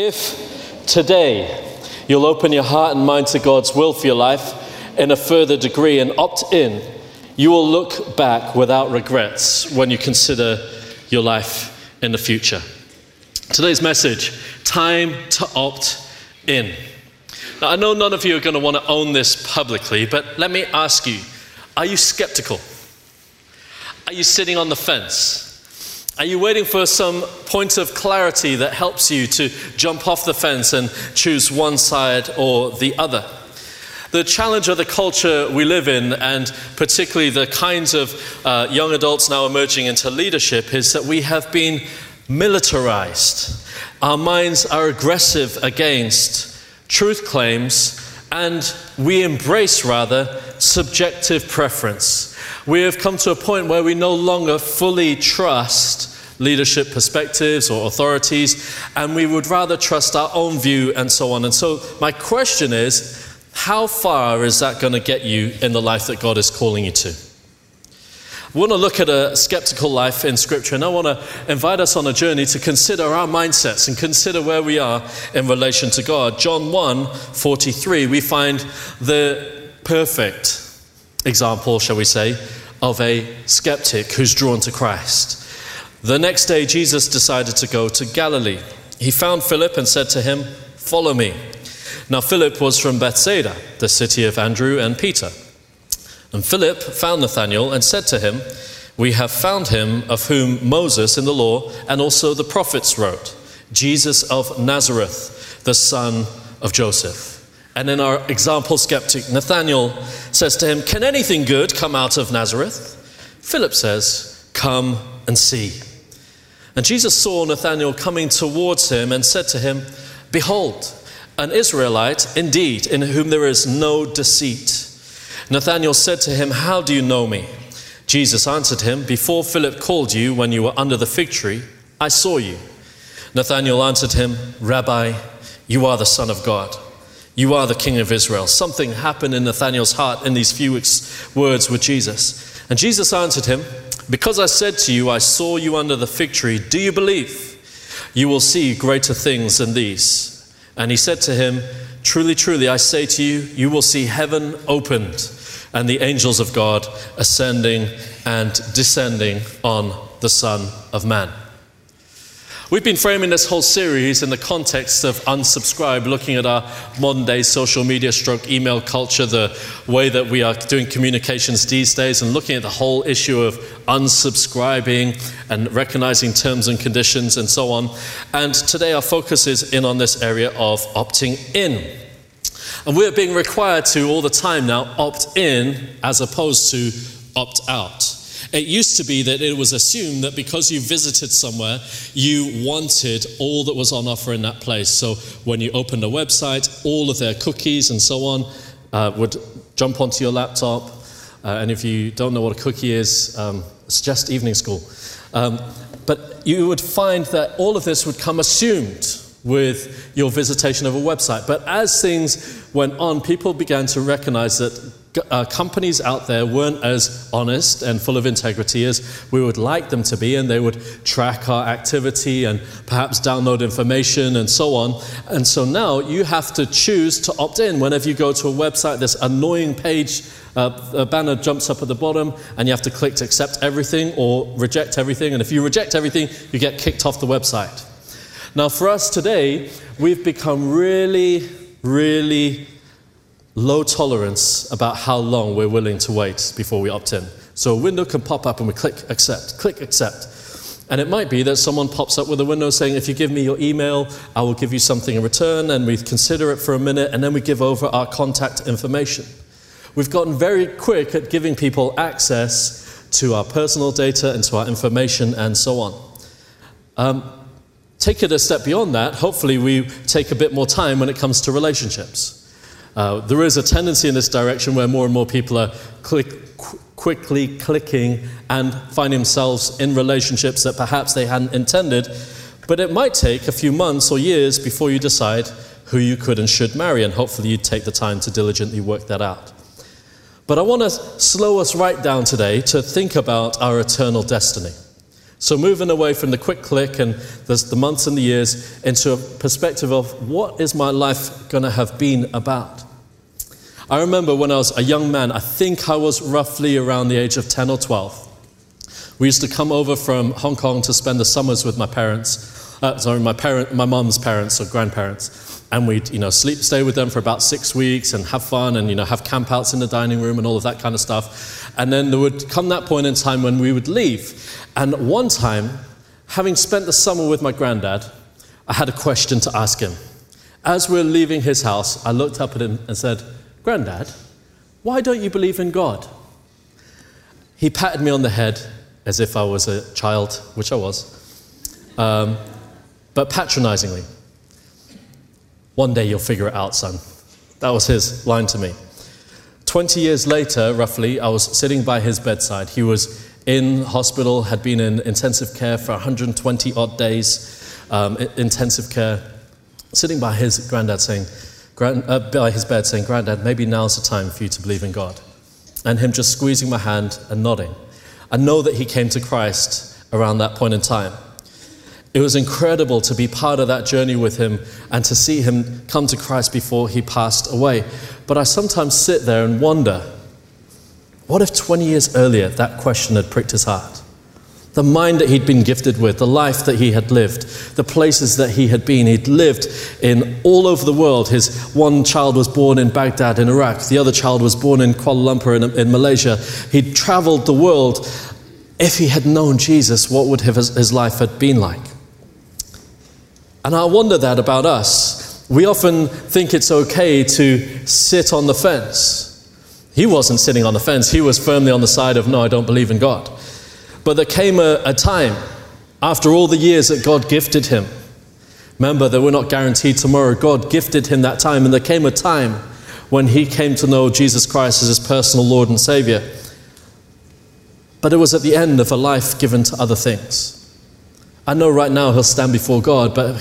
If today you'll open your heart and mind to God's will for your life in a further degree and opt in, you will look back without regrets when you consider your life in the future. Today's message time to opt in. Now, I know none of you are going to want to own this publicly, but let me ask you are you skeptical? Are you sitting on the fence? Are you waiting for some point of clarity that helps you to jump off the fence and choose one side or the other? The challenge of the culture we live in, and particularly the kinds of uh, young adults now emerging into leadership, is that we have been militarized. Our minds are aggressive against truth claims, and we embrace, rather, subjective preference. We have come to a point where we no longer fully trust leadership perspectives or authorities, and we would rather trust our own view and so on. And so, my question is how far is that going to get you in the life that God is calling you to? I want to look at a skeptical life in Scripture, and I want to invite us on a journey to consider our mindsets and consider where we are in relation to God. John 1 43, we find the perfect example, shall we say, of a skeptic who's drawn to Christ. The next day, Jesus decided to go to Galilee. He found Philip and said to him, Follow me. Now, Philip was from Bethsaida, the city of Andrew and Peter. And Philip found Nathanael and said to him, We have found him of whom Moses in the law and also the prophets wrote, Jesus of Nazareth, the son of Joseph. And in our example skeptic, Nathanael says to him, Can anything good come out of Nazareth? Philip says, Come and see. And Jesus saw Nathanael coming towards him and said to him, Behold, an Israelite indeed, in whom there is no deceit. Nathanael said to him, How do you know me? Jesus answered him, Before Philip called you when you were under the fig tree, I saw you. Nathanael answered him, Rabbi, you are the Son of God. You are the King of Israel. Something happened in Nathanael's heart in these few words with Jesus. And Jesus answered him, because I said to you, I saw you under the fig tree, do you believe? You will see greater things than these. And he said to him, Truly, truly, I say to you, you will see heaven opened and the angels of God ascending and descending on the Son of Man. We've been framing this whole series in the context of unsubscribe, looking at our modern day social media stroke email culture, the way that we are doing communications these days, and looking at the whole issue of unsubscribing and recognizing terms and conditions and so on. And today our focus is in on this area of opting in. And we're being required to all the time now opt in as opposed to opt out. It used to be that it was assumed that because you visited somewhere, you wanted all that was on offer in that place. So when you opened a website, all of their cookies and so on uh, would jump onto your laptop. Uh, and if you don't know what a cookie is, um, it's just evening school. Um, but you would find that all of this would come assumed with your visitation of a website. But as things went on, people began to recognize that uh, companies out there weren't as honest and full of integrity as we would like them to be, and they would track our activity and perhaps download information and so on. And so now you have to choose to opt in. Whenever you go to a website, this annoying page, uh, a banner jumps up at the bottom, and you have to click to accept everything or reject everything. And if you reject everything, you get kicked off the website. Now, for us today, we've become really, really low tolerance about how long we're willing to wait before we opt in. So a window can pop up and we click accept, click accept. And it might be that someone pops up with a window saying, if you give me your email, I will give you something in return, and we consider it for a minute, and then we give over our contact information. We've gotten very quick at giving people access to our personal data and to our information and so on. Um, take it a step beyond that. Hopefully, we take a bit more time when it comes to relationships. Uh, there is a tendency in this direction where more and more people are click, qu- quickly clicking and find themselves in relationships that perhaps they hadn't intended. But it might take a few months or years before you decide who you could and should marry, and hopefully you'd take the time to diligently work that out. But I want to slow us right down today to think about our eternal destiny. So, moving away from the quick click and the, the months and the years into a perspective of what is my life going to have been about? I remember when I was a young man, I think I was roughly around the age of 10 or 12. We used to come over from Hong Kong to spend the summers with my parents, uh, sorry, my, parent, my mom's parents or grandparents. And we'd, you know, sleep, stay with them for about six weeks and have fun and, you know, have campouts in the dining room and all of that kind of stuff. And then there would come that point in time when we would leave. And one time, having spent the summer with my granddad, I had a question to ask him. As we we're leaving his house, I looked up at him and said, Granddad, why don't you believe in God? He patted me on the head as if I was a child, which I was, um, but patronizingly. One day you'll figure it out, son. That was his line to me. 20 years later, roughly, I was sitting by his bedside. He was in hospital, had been in intensive care for 120 odd days, um, intensive care, sitting by his granddad saying, Grand, uh, by his bed saying, Granddad, maybe now's the time for you to believe in God. And him just squeezing my hand and nodding. I know that he came to Christ around that point in time. It was incredible to be part of that journey with him and to see him come to Christ before he passed away. But I sometimes sit there and wonder what if 20 years earlier that question had pricked his heart? The mind that he'd been gifted with, the life that he had lived, the places that he had been. He'd lived in all over the world. His one child was born in Baghdad in Iraq, the other child was born in Kuala Lumpur in, in Malaysia. He'd traveled the world. If he had known Jesus, what would his, his life had been like? And I wonder that about us. We often think it's okay to sit on the fence he wasn't sitting on the fence, he was firmly on the side of, no, I don't believe in God. But there came a, a time, after all the years that God gifted him, remember that we're not guaranteed tomorrow, God gifted him that time, and there came a time when he came to know Jesus Christ as his personal Lord and Savior. But it was at the end of a life given to other things. I know right now he'll stand before God, but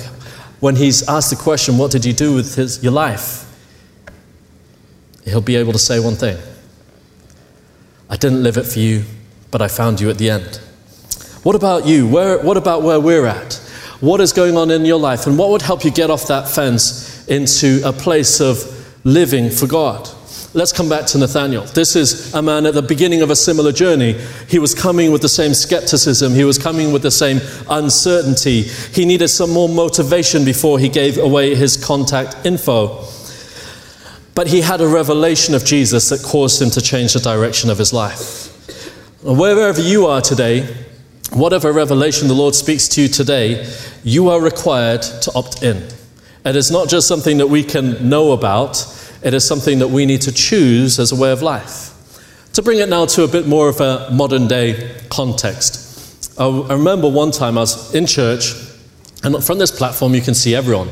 when he's asked the question, What did you do with his, your life? he'll be able to say one thing I didn't live it for you, but I found you at the end. What about you? Where, what about where we're at? What is going on in your life? And what would help you get off that fence into a place of living for God? Let's come back to Nathaniel. This is a man at the beginning of a similar journey. He was coming with the same skepticism, he was coming with the same uncertainty. He needed some more motivation before he gave away his contact info. But he had a revelation of Jesus that caused him to change the direction of his life. Wherever you are today, whatever revelation the Lord speaks to you today, you are required to opt in. It is not just something that we can know about, it is something that we need to choose as a way of life. To bring it now to a bit more of a modern day context. I remember one time I was in church, and from this platform, you can see everyone.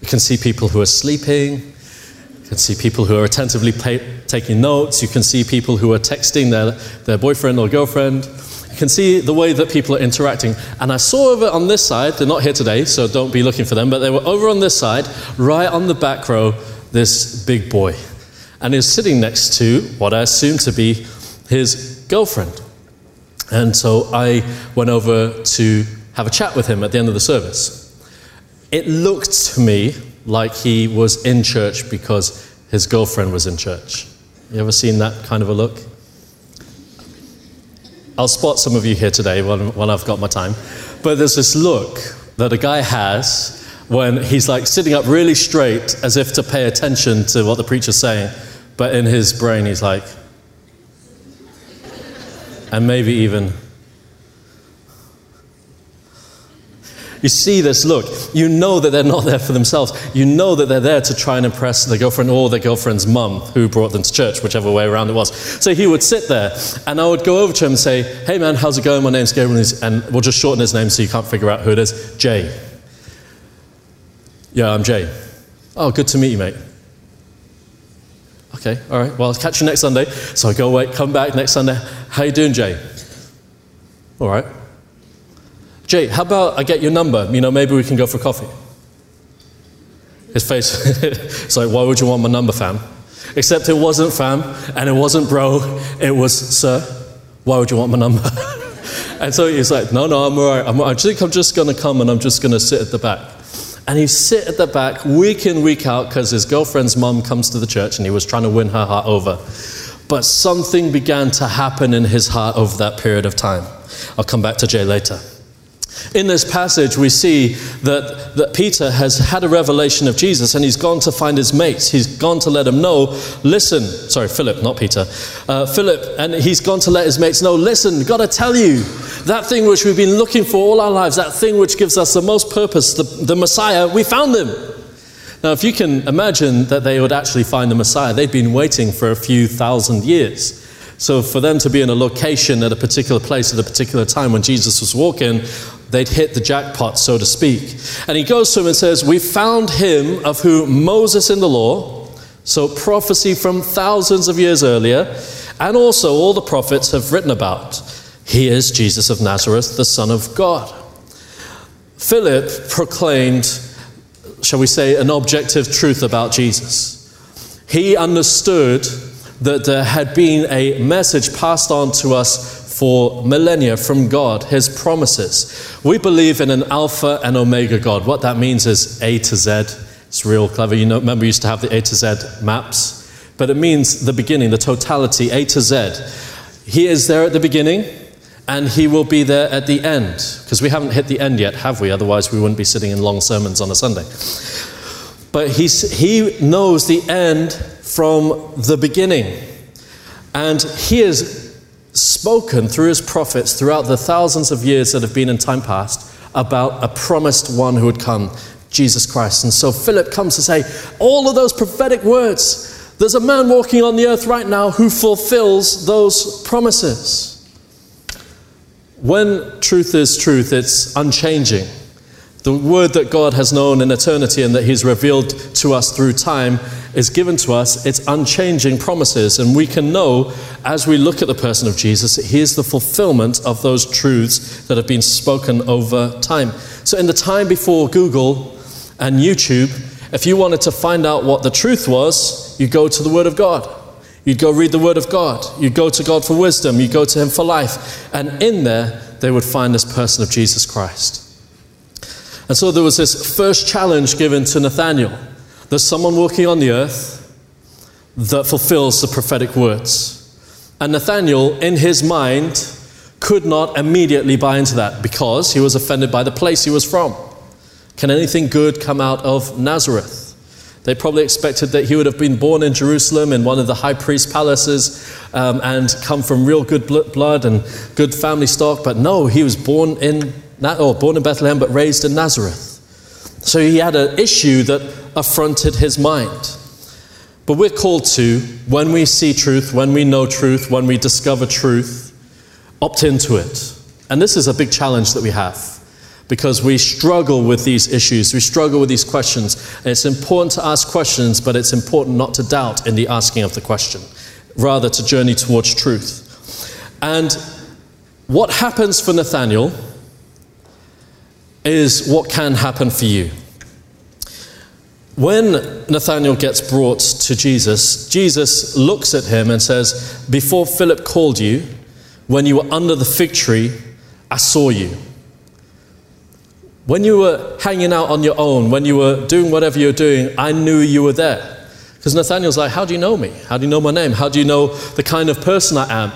You can see people who are sleeping, you can see people who are attentively pay, taking notes. You can see people who are texting their, their boyfriend or girlfriend. You can see the way that people are interacting. And I saw over on this side, they're not here today, so don't be looking for them, but they were over on this side, right on the back row, this big boy. And he's sitting next to what I assume to be his girlfriend. And so I went over to have a chat with him at the end of the service. It looked to me like he was in church because his girlfriend was in church. You ever seen that kind of a look? I'll spot some of you here today when, when I've got my time. But there's this look that a guy has when he's like sitting up really straight as if to pay attention to what the preacher's saying, but in his brain he's like, and maybe even You see this look. You know that they're not there for themselves. You know that they're there to try and impress their girlfriend or their girlfriend's mum who brought them to church, whichever way around it was. So he would sit there and I would go over to him and say, Hey man, how's it going? My name's Gabriel. And we'll just shorten his name so you can't figure out who it is. Jay. Yeah, I'm Jay. Oh, good to meet you, mate. Okay, all right. Well, I'll catch you next Sunday. So I go away, come back next Sunday. How you doing, Jay? All right. Jay, how about I get your number? You know, maybe we can go for coffee. His face, it's like, why would you want my number, fam? Except it wasn't fam, and it wasn't bro, it was sir. Why would you want my number? and so he's like, no, no, I'm all right. I'm, I think I'm just going to come and I'm just going to sit at the back. And he sit at the back week in, week out, because his girlfriend's mum comes to the church and he was trying to win her heart over. But something began to happen in his heart over that period of time. I'll come back to Jay later. In this passage, we see that, that Peter has had a revelation of Jesus and he's gone to find his mates. He's gone to let them know, listen, sorry, Philip, not Peter. Uh, Philip, and he's gone to let his mates know, listen, got to tell you, that thing which we've been looking for all our lives, that thing which gives us the most purpose, the, the Messiah, we found him. Now, if you can imagine that they would actually find the Messiah, they'd been waiting for a few thousand years. So, for them to be in a location at a particular place at a particular time when Jesus was walking, they'd hit the jackpot, so to speak. And he goes to him and says, We found him of whom Moses in the law, so prophecy from thousands of years earlier, and also all the prophets have written about. He is Jesus of Nazareth, the Son of God. Philip proclaimed, shall we say, an objective truth about Jesus. He understood that there had been a message passed on to us for millennia from God, His promises. We believe in an Alpha and Omega God. What that means is A to Z. It's real clever. You know, remember, we used to have the A to Z maps, but it means the beginning, the totality, A to Z. He is there at the beginning, and He will be there at the end. Because we haven't hit the end yet, have we? Otherwise, we wouldn't be sitting in long sermons on a Sunday. But he's, He knows the end from the beginning. And He has spoken through His prophets throughout the thousands of years that have been in time past about a promised one who would come, Jesus Christ. And so Philip comes to say, all of those prophetic words, there's a man walking on the earth right now who fulfills those promises. When truth is truth, it's unchanging. The word that God has known in eternity and that He's revealed to us through time is given to us. It's unchanging promises. And we can know as we look at the person of Jesus that He is the fulfillment of those truths that have been spoken over time. So, in the time before Google and YouTube, if you wanted to find out what the truth was, you go to the Word of God. You'd go read the Word of God. You'd go to God for wisdom. You'd go to Him for life. And in there, they would find this person of Jesus Christ. And so there was this first challenge given to Nathanael. There's someone walking on the earth that fulfills the prophetic words. And Nathanael, in his mind, could not immediately buy into that because he was offended by the place he was from. Can anything good come out of Nazareth? They probably expected that he would have been born in Jerusalem in one of the high priest palaces um, and come from real good blood and good family stock, but no, he was born in or born in Bethlehem but raised in Nazareth. So he had an issue that affronted his mind. But we're called to, when we see truth, when we know truth, when we discover truth, opt into it. And this is a big challenge that we have because we struggle with these issues, we struggle with these questions. And it's important to ask questions, but it's important not to doubt in the asking of the question, rather to journey towards truth. And what happens for Nathaniel is what can happen for you. When Nathanael gets brought to Jesus, Jesus looks at him and says, Before Philip called you, when you were under the fig tree, I saw you. When you were hanging out on your own, when you were doing whatever you were doing, I knew you were there. Because Nathaniel's like, How do you know me? How do you know my name? How do you know the kind of person I am?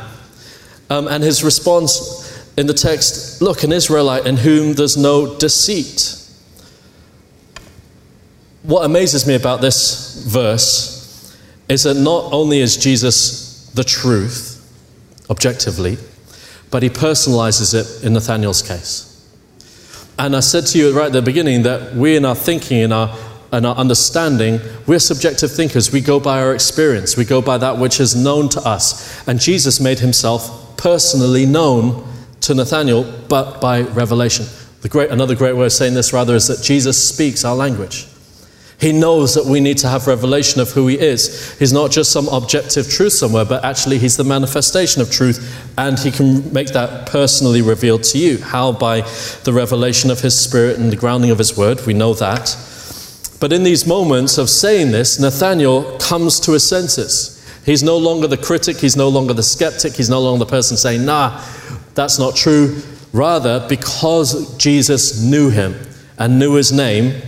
Um, and his response in the text look, an Israelite in whom there's no deceit. What amazes me about this verse is that not only is Jesus the truth, objectively, but he personalizes it in Nathaniel's case. And I said to you right at the beginning that we, in our thinking, in our, in our understanding, we're subjective thinkers. We go by our experience, we go by that which is known to us. And Jesus made himself personally known to Nathaniel, but by revelation. Great, another great way of saying this, rather, is that Jesus speaks our language. He knows that we need to have revelation of who He is. He's not just some objective truth somewhere, but actually He's the manifestation of truth, and He can make that personally revealed to you. How? By the revelation of His Spirit and the grounding of His Word. We know that. But in these moments of saying this, Nathaniel comes to his senses. He's no longer the critic, he's no longer the skeptic, he's no longer the person saying, nah, that's not true. Rather, because Jesus knew him and knew his name,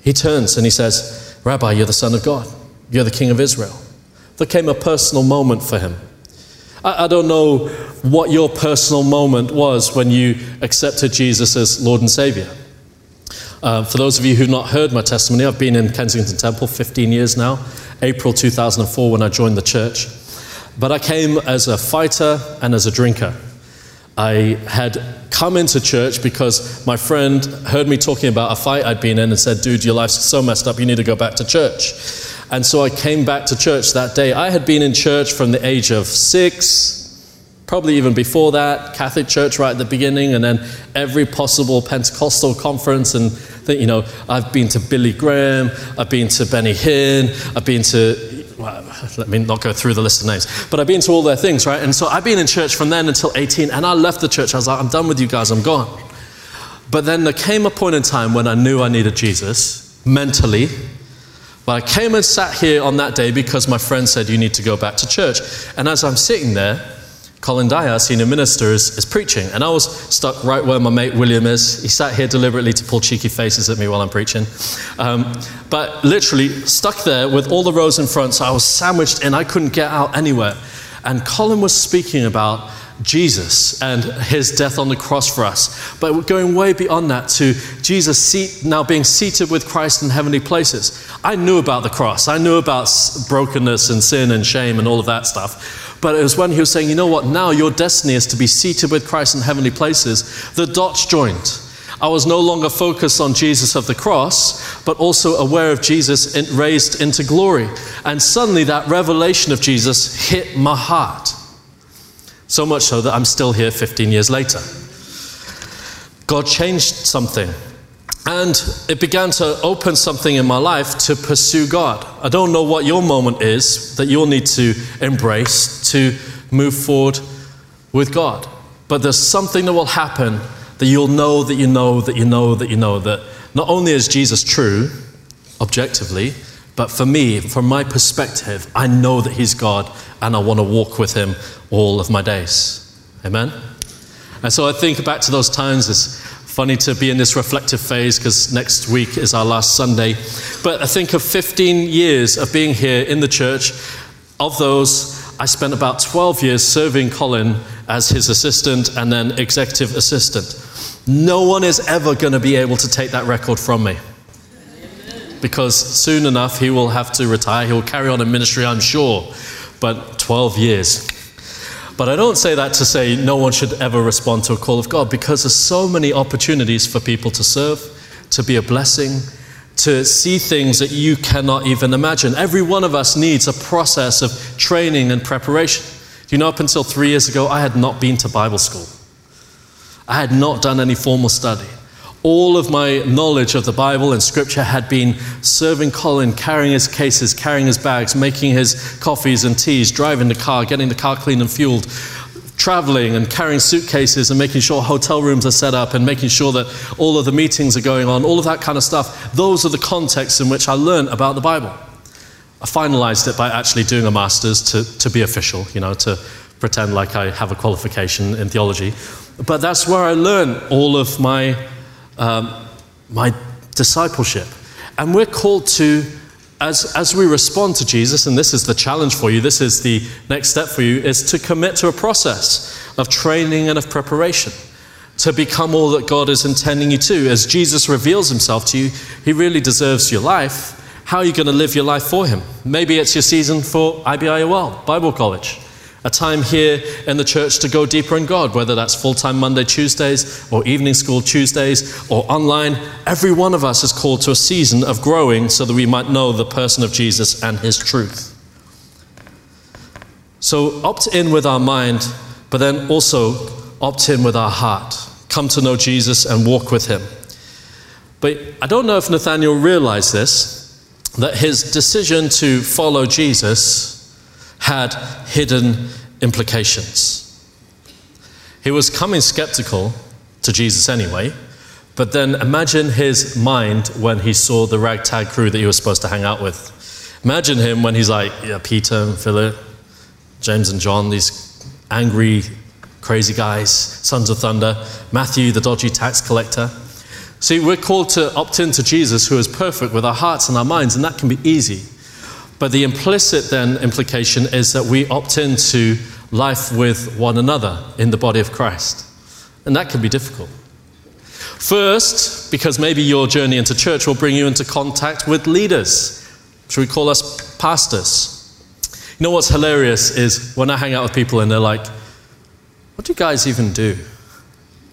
he turns and he says, Rabbi, you're the Son of God. You're the King of Israel. There came a personal moment for him. I, I don't know what your personal moment was when you accepted Jesus as Lord and Savior. Uh, for those of you who've not heard my testimony, I've been in Kensington Temple 15 years now, April 2004 when I joined the church. But I came as a fighter and as a drinker. I had come into church because my friend heard me talking about a fight I'd been in and said, Dude, your life's so messed up, you need to go back to church. And so I came back to church that day. I had been in church from the age of six, probably even before that, Catholic church right at the beginning, and then every possible Pentecostal conference. And, you know, I've been to Billy Graham, I've been to Benny Hinn, I've been to well, let me not go through the list of names, but I've been to all their things, right? And so I've been in church from then until 18, and I left the church. I was like, I'm done with you guys, I'm gone. But then there came a point in time when I knew I needed Jesus mentally. But I came and sat here on that day because my friend said, You need to go back to church. And as I'm sitting there, Colin Dyer, senior minister, is, is, preaching. And I was stuck right where my mate William is. He sat here deliberately to pull cheeky faces at me while I'm preaching. Um, but literally stuck there with all the rows in front, so I was sandwiched in. I couldn't get out anywhere. And Colin was speaking about Jesus and his death on the cross for us. But going way beyond that to Jesus seat, now being seated with Christ in heavenly places. I knew about the cross, I knew about brokenness and sin and shame and all of that stuff. But it was when he was saying, you know what, now your destiny is to be seated with Christ in heavenly places, the dots joined. I was no longer focused on Jesus of the cross, but also aware of Jesus raised into glory. And suddenly that revelation of Jesus hit my heart. So much so that I'm still here 15 years later. God changed something. And it began to open something in my life to pursue God. I don't know what your moment is that you'll need to embrace to move forward with God. But there's something that will happen that you'll know that you know that you know that you know that not only is Jesus true, objectively, but for me, from my perspective, I know that He's God and I want to walk with Him all of my days. Amen? And so I think back to those times, it's funny to be in this reflective phase because next week is our last Sunday. But I think of 15 years of being here in the church. Of those, I spent about 12 years serving Colin as his assistant and then executive assistant. No one is ever going to be able to take that record from me. Because soon enough he will have to retire. He will carry on in ministry, I'm sure. But 12 years. But I don't say that to say no one should ever respond to a call of God because there's so many opportunities for people to serve, to be a blessing, to see things that you cannot even imagine. Every one of us needs a process of training and preparation. You know, up until three years ago, I had not been to Bible school, I had not done any formal study. All of my knowledge of the Bible and Scripture had been serving Colin, carrying his cases, carrying his bags, making his coffees and teas, driving the car, getting the car clean and fueled, traveling and carrying suitcases and making sure hotel rooms are set up and making sure that all of the meetings are going on, all of that kind of stuff. Those are the contexts in which I learned about the Bible. I finalized it by actually doing a master's to, to be official, you know, to pretend like I have a qualification in theology. But that's where I learned all of my um, my discipleship. And we're called to, as, as we respond to Jesus, and this is the challenge for you, this is the next step for you, is to commit to a process of training and of preparation to become all that God is intending you to. As Jesus reveals himself to you, he really deserves your life. How are you going to live your life for him? Maybe it's your season for IBIOL, Bible College a time here in the church to go deeper in God, whether that's full time Monday, Tuesdays, or evening school Tuesdays, or online. Every one of us is called to a season of growing so that we might know the person of Jesus and his truth. So opt in with our mind, but then also opt in with our heart. Come to know Jesus and walk with him. But I don't know if Nathaniel realized this that his decision to follow Jesus had hidden implications. He was coming skeptical to Jesus anyway, but then imagine his mind when he saw the ragtag crew that he was supposed to hang out with. Imagine him when he's like, yeah, Peter and Philip, James and John, these angry crazy guys, sons of thunder, Matthew, the dodgy tax collector. See, we're called to opt into Jesus, who is perfect with our hearts and our minds, and that can be easy. But the implicit then implication is that we opt into life with one another in the body of Christ. And that can be difficult. First, because maybe your journey into church will bring you into contact with leaders. Should we call us pastors? You know what's hilarious is when I hang out with people and they're like, What do you guys even do?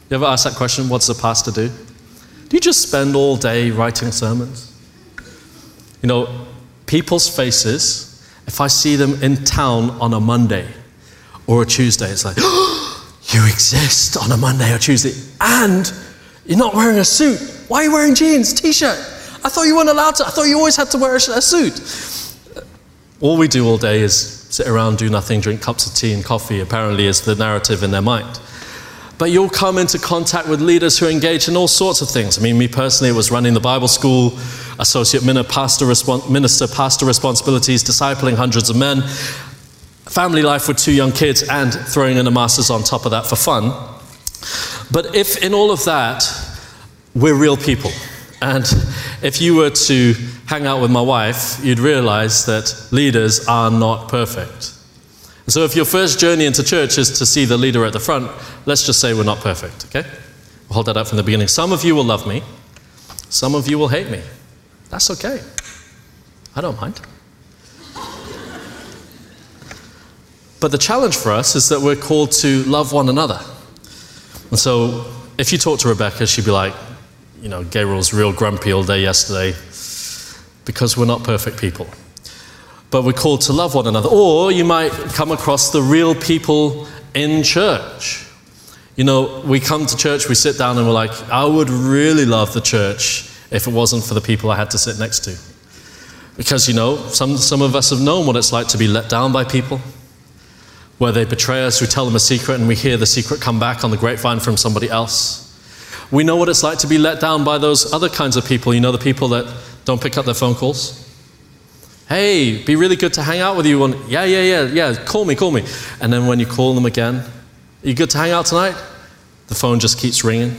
You ever ask that question? What's a pastor do? Do you just spend all day writing sermons? You know, people's faces, if I see them in town on a Monday or a Tuesday, it's like, you exist on a Monday or Tuesday, and you're not wearing a suit. Why are you wearing jeans, t shirt? I thought you weren't allowed to. I thought you always had to wear a, suit. All we do all day is sit around, do nothing, drink cups of tea and coffee, apparently, is the narrative in their mind. But you'll come into contact with leaders who engage in all sorts of things. I mean, me personally, it was running the Bible school, associate minister, pastor, minister, pastor responsibilities, discipling hundreds of men, family life with two young kids, and throwing in a master's on top of that for fun. But if in all of that, we're real people, and if you were to hang out with my wife, you'd realize that leaders are not perfect. So if your first journey into church is to see the leader at the front, let's just say we're not perfect, okay? We'll hold that up from the beginning. Some of you will love me, some of you will hate me. That's okay. I don't mind. But the challenge for us is that we're called to love one another. And so if you talk to Rebecca, she'd be like, you know, Gabriel's real grumpy all day yesterday because we're not perfect people but we're called to love one another. Or you might come across the real people in church. You know, we come to church, we sit down, and we're like, I would really love the church if it wasn't for the people I had to sit next to. Because, you know, some, some of us have known what it's like to be let down by people, where they betray us, we tell them a secret, and we hear the secret come back on the grapevine from somebody else. We know what it's like to be let down by those other kinds of people, you know, the people that don't pick up their phone calls Hey, be really good to hang out with you. On, yeah, yeah, yeah, yeah, call me, call me. And then when you call them again, are you good to hang out tonight? The phone just keeps ringing.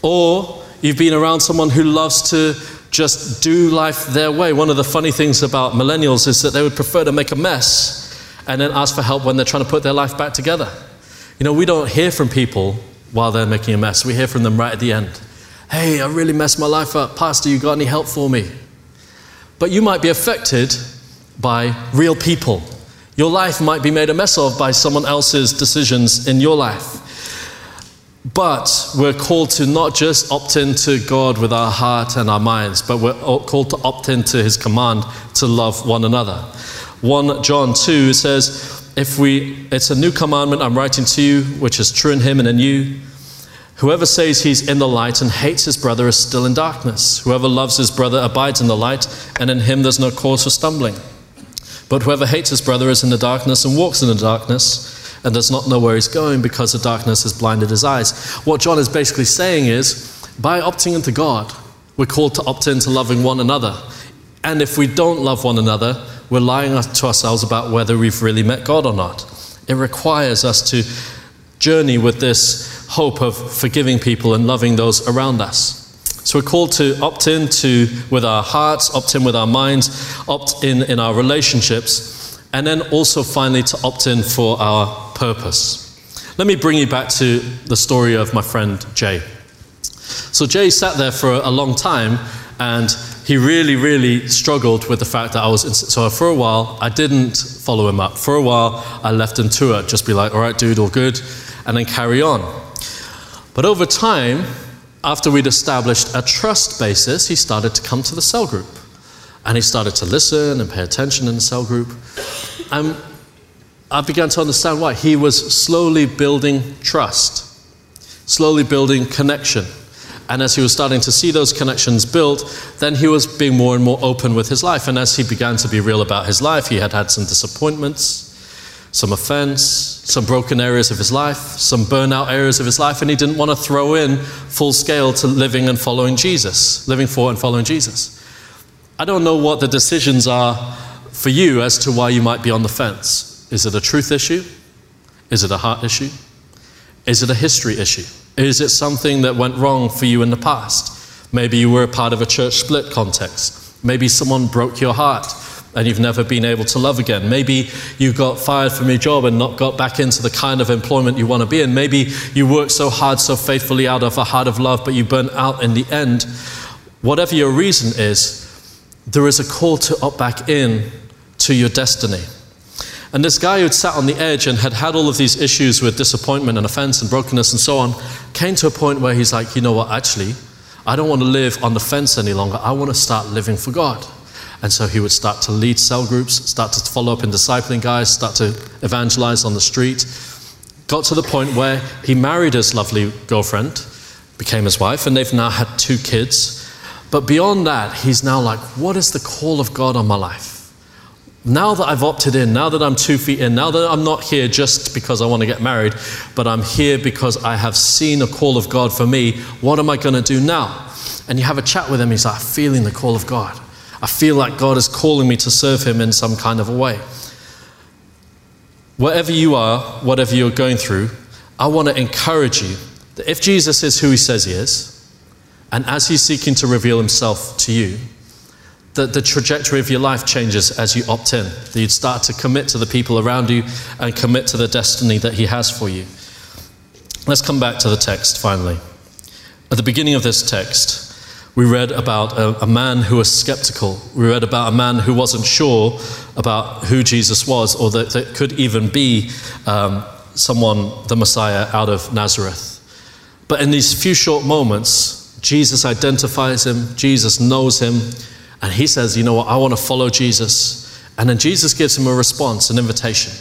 Or you've been around someone who loves to just do life their way. One of the funny things about millennials is that they would prefer to make a mess and then ask for help when they're trying to put their life back together. You know, we don't hear from people while they're making a mess, we hear from them right at the end. Hey, I really messed my life up. Pastor, you got any help for me? But you might be affected by real people. Your life might be made a mess of by someone else's decisions in your life. But we're called to not just opt into God with our heart and our minds, but we're called to opt into his command to love one another. 1 John 2 says, if we, it's a new commandment I'm writing to you, which is true in him and in you Whoever says he's in the light and hates his brother is still in darkness. Whoever loves his brother abides in the light, and in him there's no cause for stumbling. But whoever hates his brother is in the darkness and walks in the darkness and does not know where he's going because the darkness has blinded his eyes. What John is basically saying is by opting into God, we're called to opt into loving one another. And if we don't love one another, we're lying to ourselves about whether we've really met God or not. It requires us to journey with this hope of forgiving people and loving those around us. So we're called to opt in to with our hearts, opt in with our minds, opt in in our relationships, and then also finally to opt in for our purpose. Let me bring you back to the story of my friend Jay. So Jay sat there for a long time and he really, really struggled with the fact that I was. In, so for a while, I didn't follow him up. For a while, I left him to it, just be like, all right, dude, all good, and then carry on. But over time, after we'd established a trust basis, he started to come to the cell group. And he started to listen and pay attention in the cell group. And I began to understand why. He was slowly building trust, slowly building connection. And as he was starting to see those connections built, then he was being more and more open with his life. And as he began to be real about his life, he had had some disappointments some offense, some broken areas of his life, some burnout areas of his life, and he didn't want to throw in full scale to living and following Jesus, living for and following Jesus. I don't know what the decisions are for you as to why you might be on the fence. Is it a truth issue? Is it a heart issue? Is it a history issue? Is it something that went wrong for you in the past? Maybe you were a part of a church split context. Maybe someone broke your heart and you've never been able to love again. Maybe you got fired from your job and not got back into the kind of employment you want to be in. Maybe you worked so hard, so faithfully out of a heart of love, but you burnt out in the end. Whatever your reason is, there is a call to opt back in to your destiny. And this guy who'd sat on the edge and had had all of these issues with disappointment and offense and brokenness and so on came to a point where he's like, you know what, actually, I don't want to live on the fence any longer. I want to start living for God. And so he would start to lead cell groups, start to follow up in discipling guys, start to evangelize on the street. Got to the point where he married his lovely girlfriend, became his wife, and they've now had two kids. But beyond that, he's now like, what is the call of God on my life? Now that I've opted in, now that I'm two feet in, now that I'm not here just because I want to get married, but I'm here because I have seen a call of God for me, what am I going to do now? And you have a chat with him, he's like, feeling the call of God. I feel like God is calling me to serve Him in some kind of a way. Wherever you are, whatever you're going through, I want to encourage you that if Jesus is who He says He is, and as He's seeking to reveal Himself to you, that the trajectory of your life changes as you opt in, that you'd start to commit to the people around you and commit to the destiny that He has for you. Let's come back to the text finally. At the beginning of this text, we read about a, a, man who was skeptical. We read about a man who wasn't sure about who Jesus was or that, that could even be um, someone, the Messiah, out of Nazareth. But in these few short moments, Jesus identifies him, Jesus knows him, and he says, You know what, I want to follow Jesus. And then Jesus gives him a response, an invitation.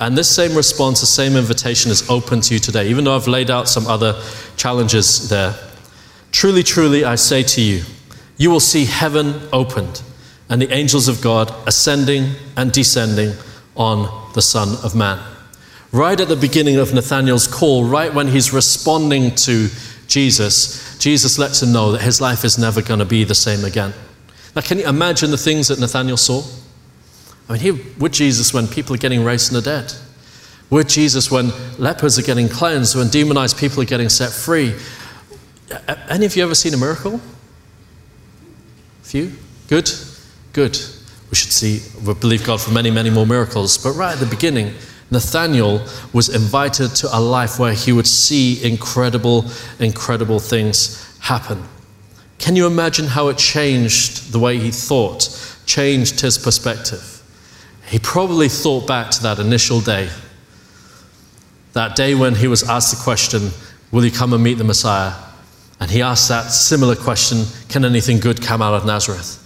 And this same response, the same invitation is open to you today, even though I've laid out some other challenges there. Truly, truly, I say to you, you will see heaven opened and the angels of God ascending and descending on the Son of Man. Right at the beginning of Nathanael's call, right when he's responding to Jesus, Jesus lets him know that his life is never going to be the same again. Now, can you imagine the things that Nathanael saw? I mean, here with Jesus when people are getting raised from the dead, with Jesus when lepers are getting cleansed, when demonized people are getting set free, any of you ever seen a miracle? Few? Good? Good. We should see, we believe God for many, many more miracles. But right at the beginning, Nathaniel was invited to a life where he would see incredible, incredible things happen. Can you imagine how it changed the way he thought, changed his perspective? He probably thought back to that initial day, that day when he was asked the question, Will you come and meet the Messiah? And he asked that similar question Can anything good come out of Nazareth?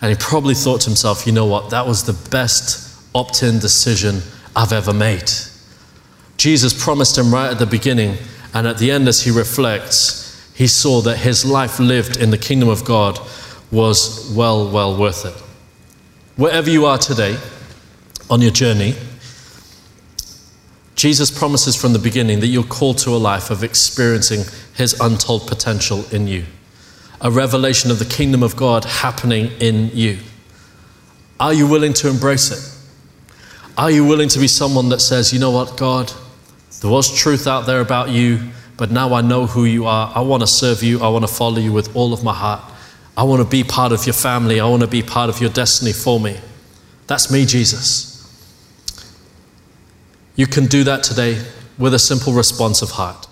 And he probably thought to himself, you know what? That was the best opt in decision I've ever made. Jesus promised him right at the beginning, and at the end, as he reflects, he saw that his life lived in the kingdom of God was well, well worth it. Wherever you are today on your journey, Jesus promises from the beginning that you're called to a life of experiencing his untold potential in you, a revelation of the kingdom of God happening in you. Are you willing to embrace it? Are you willing to be someone that says, you know what, God, there was truth out there about you, but now I know who you are. I want to serve you. I want to follow you with all of my heart. I want to be part of your family. I want to be part of your destiny for me. That's me, Jesus. You can do that today with a simple response of heart.